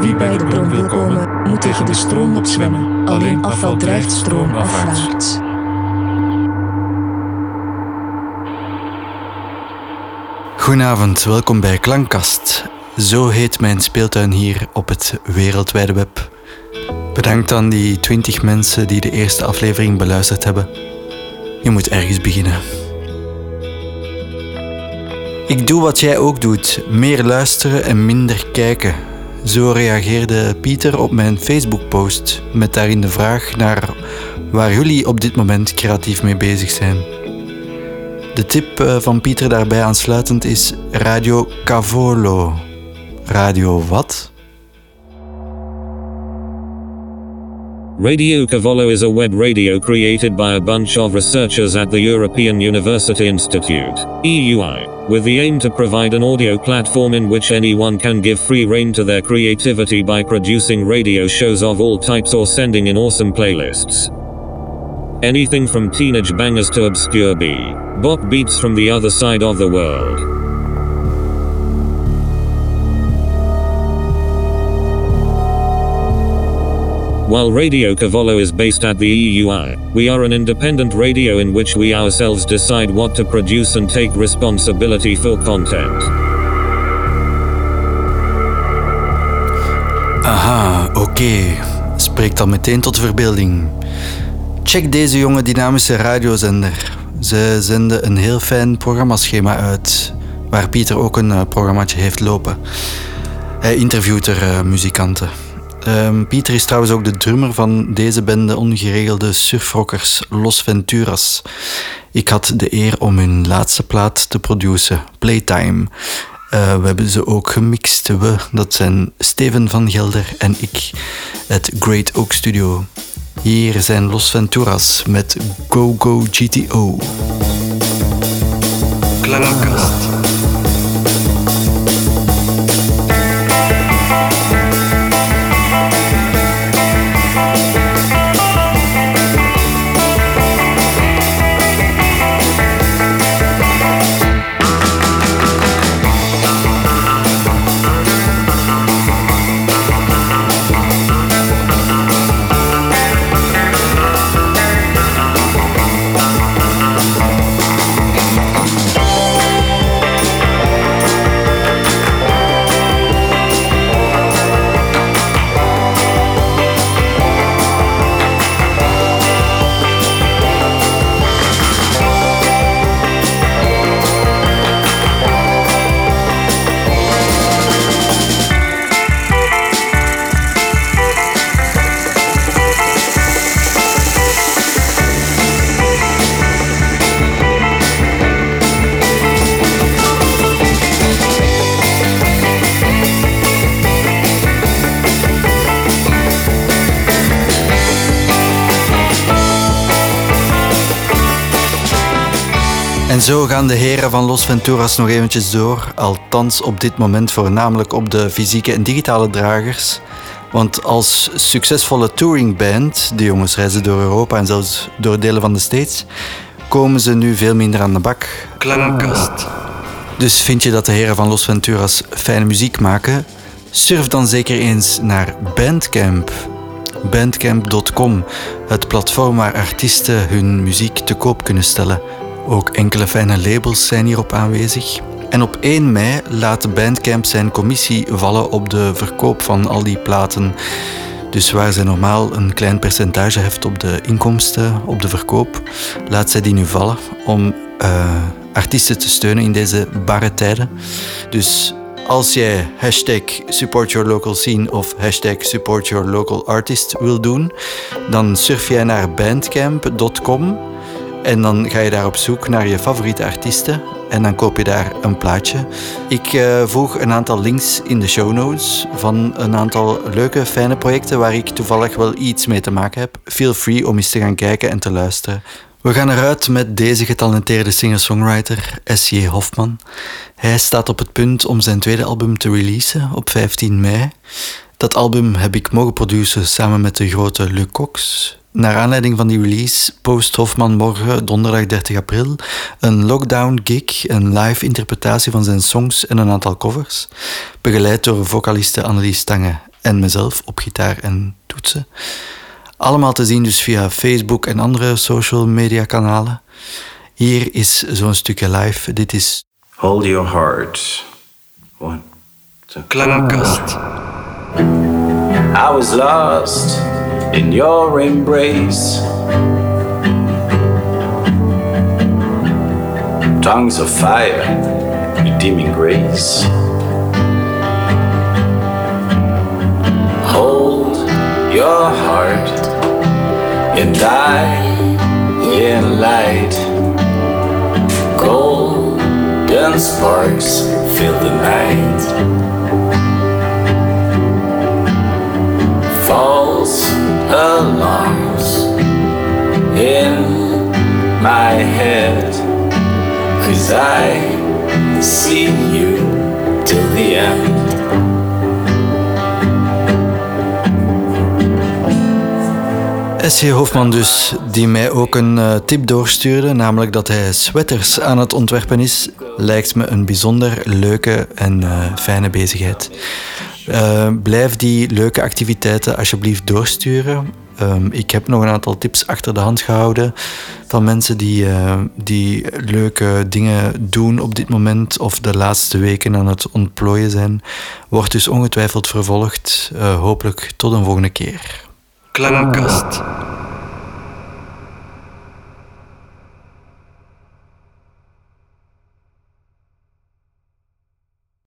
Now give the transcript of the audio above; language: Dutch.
Wie bij de bron wil komen, moet tegen de stroom opzwemmen. Alleen afval drijft stroomafwaarts. Goedenavond, welkom bij Klankkast. Zo heet mijn speeltuin hier op het wereldwijde web. Bedankt aan die 20 mensen die de eerste aflevering beluisterd hebben. Je moet ergens beginnen. Ik doe wat jij ook doet: meer luisteren en minder kijken. Zo reageerde Pieter op mijn Facebook-post met daarin de vraag naar waar jullie op dit moment creatief mee bezig zijn. De tip eh, van Pieter daarbij aansluitend is Radio Cavolo. Radio wat? Radio Cavolo is a web radio created by a bunch of researchers at the European University Institute, EUI, with the aim to provide an audio platform in which anyone can give free rein to their creativity by producing radio shows of all types or sending in awesome playlists. Anything from teenage bangers to obscure B. Bop beats from the other side of the world. While Radio Cavolo is based at the EUI, we are an independent radio in which we ourselves decide what to produce and take responsibility for content. Aha, oké. Spreekt dan meteen tot verbeelding. Check deze jonge dynamische radiozender. Ze zenden een heel fijn programmaschema uit, waar Pieter ook een uh, programmaatje heeft lopen. Hij interviewt er uh, muzikanten. Um, Pieter is trouwens ook de drummer van deze bende ongeregelde surfrockers Los Venturas. Ik had de eer om hun laatste plaat te produceren, Playtime. Uh, we hebben ze ook gemixt. We, dat zijn Steven van Gelder en ik, het Great Oak Studio. Hier zijn Los Venturas met Go Go GTO. Zo gaan de heren van Los Venturas nog eventjes door, althans op dit moment voornamelijk op de fysieke en digitale dragers. Want als succesvolle touringband, de jongens reizen door Europa en zelfs door delen van de States, komen ze nu veel minder aan de bak. Klankkast. Dus vind je dat de heren van Los Venturas fijne muziek maken? Surf dan zeker eens naar Bandcamp. Bandcamp.com, het platform waar artiesten hun muziek te koop kunnen stellen. Ook enkele fijne labels zijn hierop aanwezig. En op 1 mei laat Bandcamp zijn commissie vallen op de verkoop van al die platen. Dus waar zij normaal een klein percentage heeft op de inkomsten, op de verkoop, laat zij die nu vallen om uh, artiesten te steunen in deze barre tijden. Dus als jij hashtag support your local scene of hashtag support your local artist wil doen, dan surf jij naar bandcamp.com en dan ga je daar op zoek naar je favoriete artiesten en dan koop je daar een plaatje. Ik uh, voeg een aantal links in de show notes van een aantal leuke, fijne projecten waar ik toevallig wel iets mee te maken heb. Feel free om eens te gaan kijken en te luisteren. We gaan eruit met deze getalenteerde singer-songwriter S.J. Hofman. Hij staat op het punt om zijn tweede album te releasen op 15 mei. Dat album heb ik mogen produceren samen met de grote Luc Cox. Naar aanleiding van die release post Hofman morgen, donderdag 30 april, een lockdown gig, een live interpretatie van zijn songs en een aantal covers, begeleid door vocaliste Annelies Stange en mezelf op gitaar en toetsen. Allemaal te zien dus via Facebook en andere social media kanalen. Hier is zo'n stukje live. Dit is Hold Your Heart. One. Klankkast. I was lost in your embrace. Tongues of fire, redeeming grace. Hold your heart and die in light. Golden sparks fill the night. Alarms in my head. Cause I see you till the end. S.J. Hofman dus, die mij ook een uh, tip doorstuurde, namelijk dat hij sweaters aan het ontwerpen is, lijkt me een bijzonder leuke en uh, fijne bezigheid. Uh, blijf die leuke activiteiten alsjeblieft doorsturen. Um, ik heb nog een aantal tips achter de hand gehouden van mensen die, uh, die leuke dingen doen op dit moment of de laatste weken aan het ontplooien zijn. Wordt dus ongetwijfeld vervolgd. Uh, hopelijk tot een volgende keer. Klankkast.